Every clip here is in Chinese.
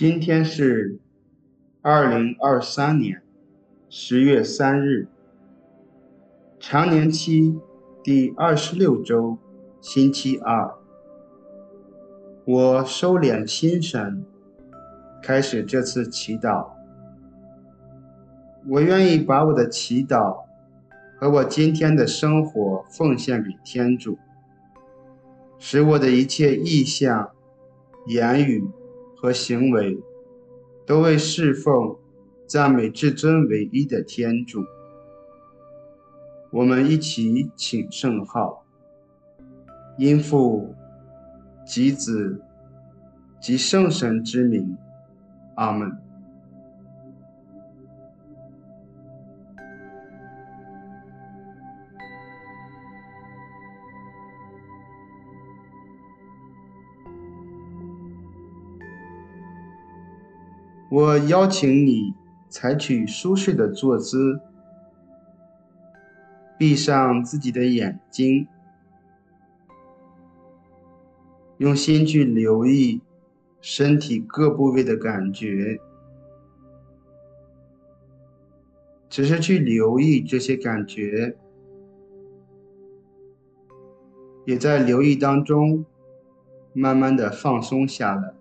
今天是二零二三年十月三日，常年期第二十六周，星期二。我收敛心神，开始这次祈祷。我愿意把我的祈祷和我今天的生活奉献给天主，使我的一切意向、言语。和行为都为侍奉、赞美至尊唯一的天主。我们一起请圣号，因父及子及圣神之名，阿门。我邀请你采取舒适的坐姿，闭上自己的眼睛，用心去留意身体各部位的感觉，只是去留意这些感觉，也在留意当中慢慢的放松下来。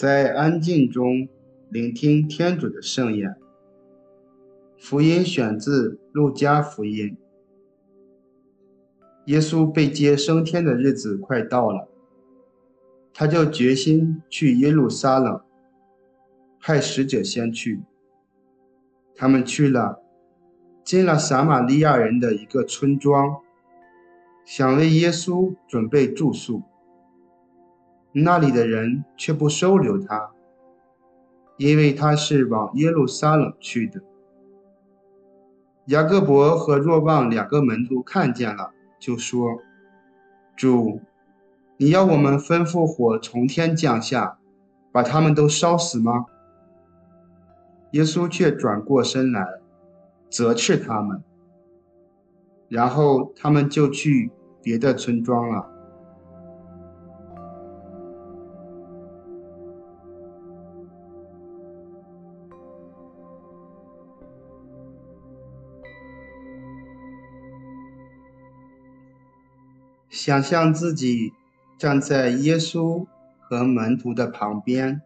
在安静中聆听天主的圣言。福音选自《路加福音》。耶稣被接升天的日子快到了，他就决心去耶路撒冷，派使者先去。他们去了，进了撒玛利亚人的一个村庄，想为耶稣准备住宿。那里的人却不收留他，因为他是往耶路撒冷去的。雅各伯和若望两个门徒看见了，就说：“主，你要我们吩咐火从天降下，把他们都烧死吗？”耶稣却转过身来，责斥他们，然后他们就去别的村庄了。想象自己站在耶稣和门徒的旁边，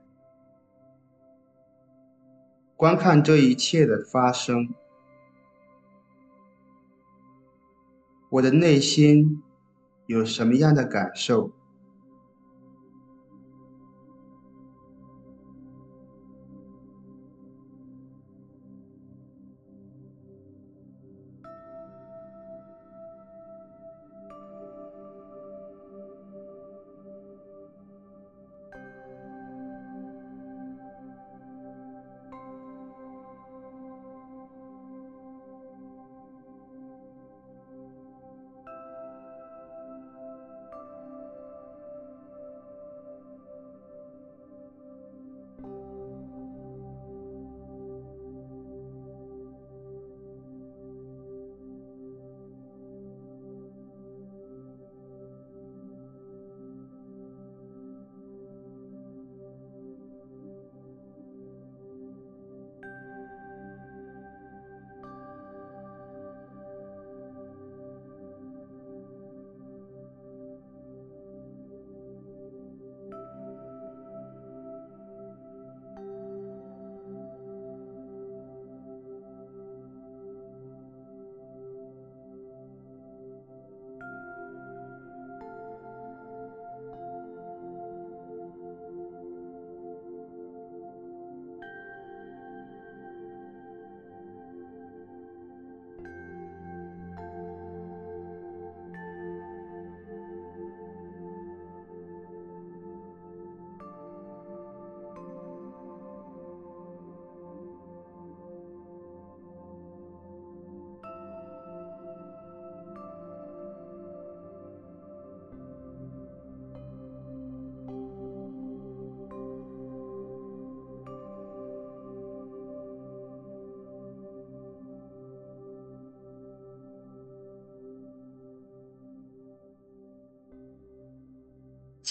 观看这一切的发生，我的内心有什么样的感受？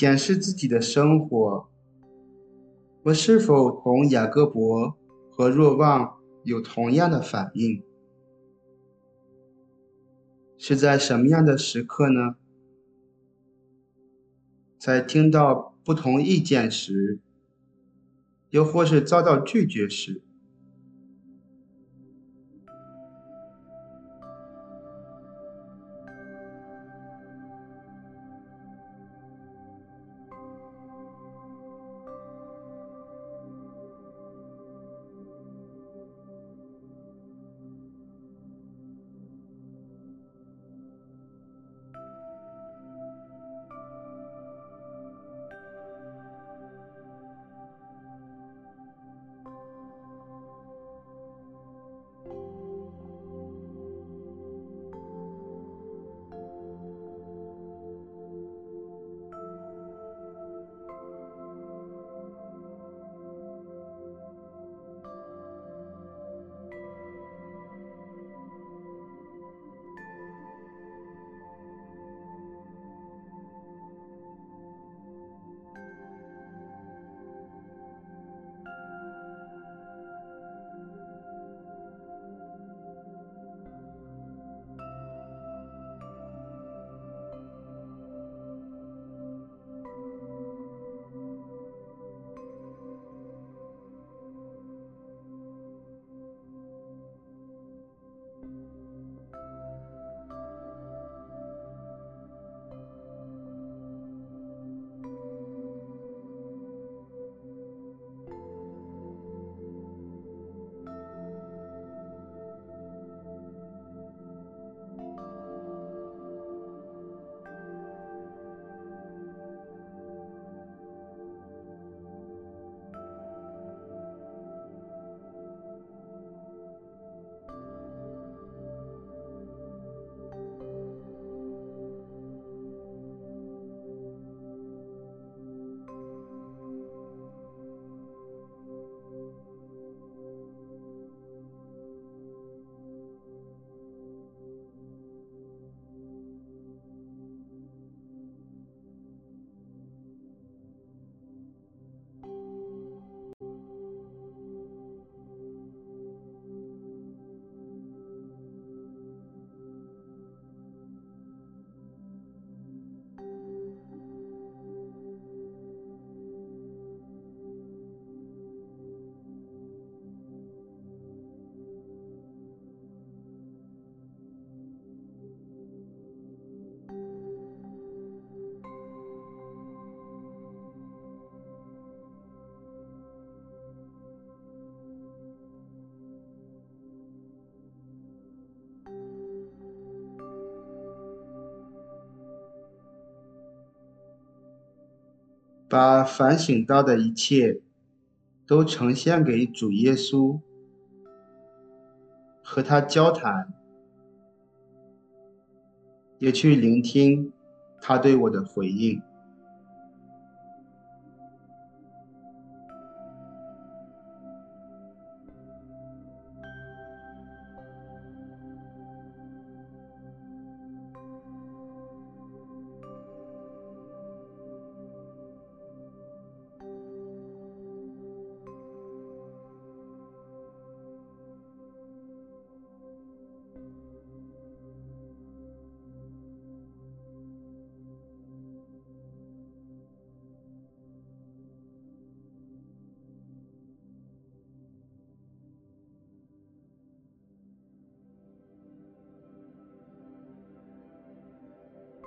检视自己的生活，我是否同雅各伯和若望有同样的反应？是在什么样的时刻呢？在听到不同意见时，又或是遭到拒绝时？把反省到的一切都呈现给主耶稣，和他交谈，也去聆听他对我的回应。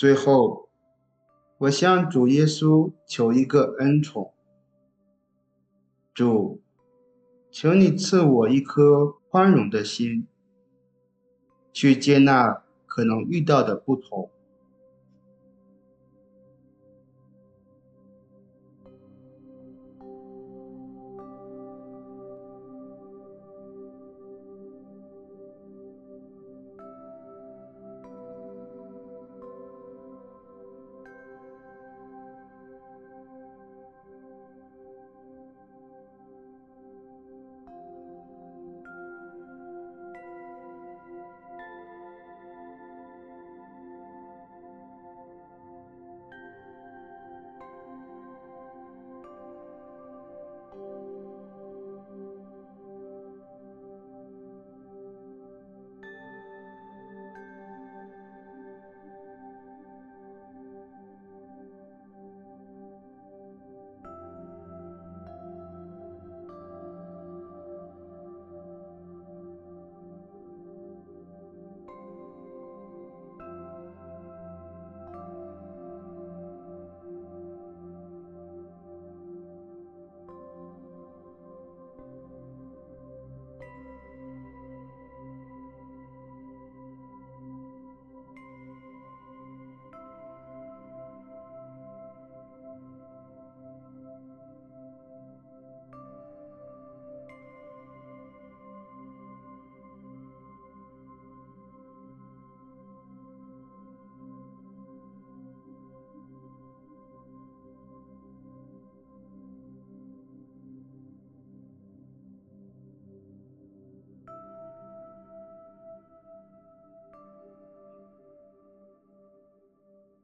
最后，我向主耶稣求一个恩宠。主，请你赐我一颗宽容的心，去接纳可能遇到的不同。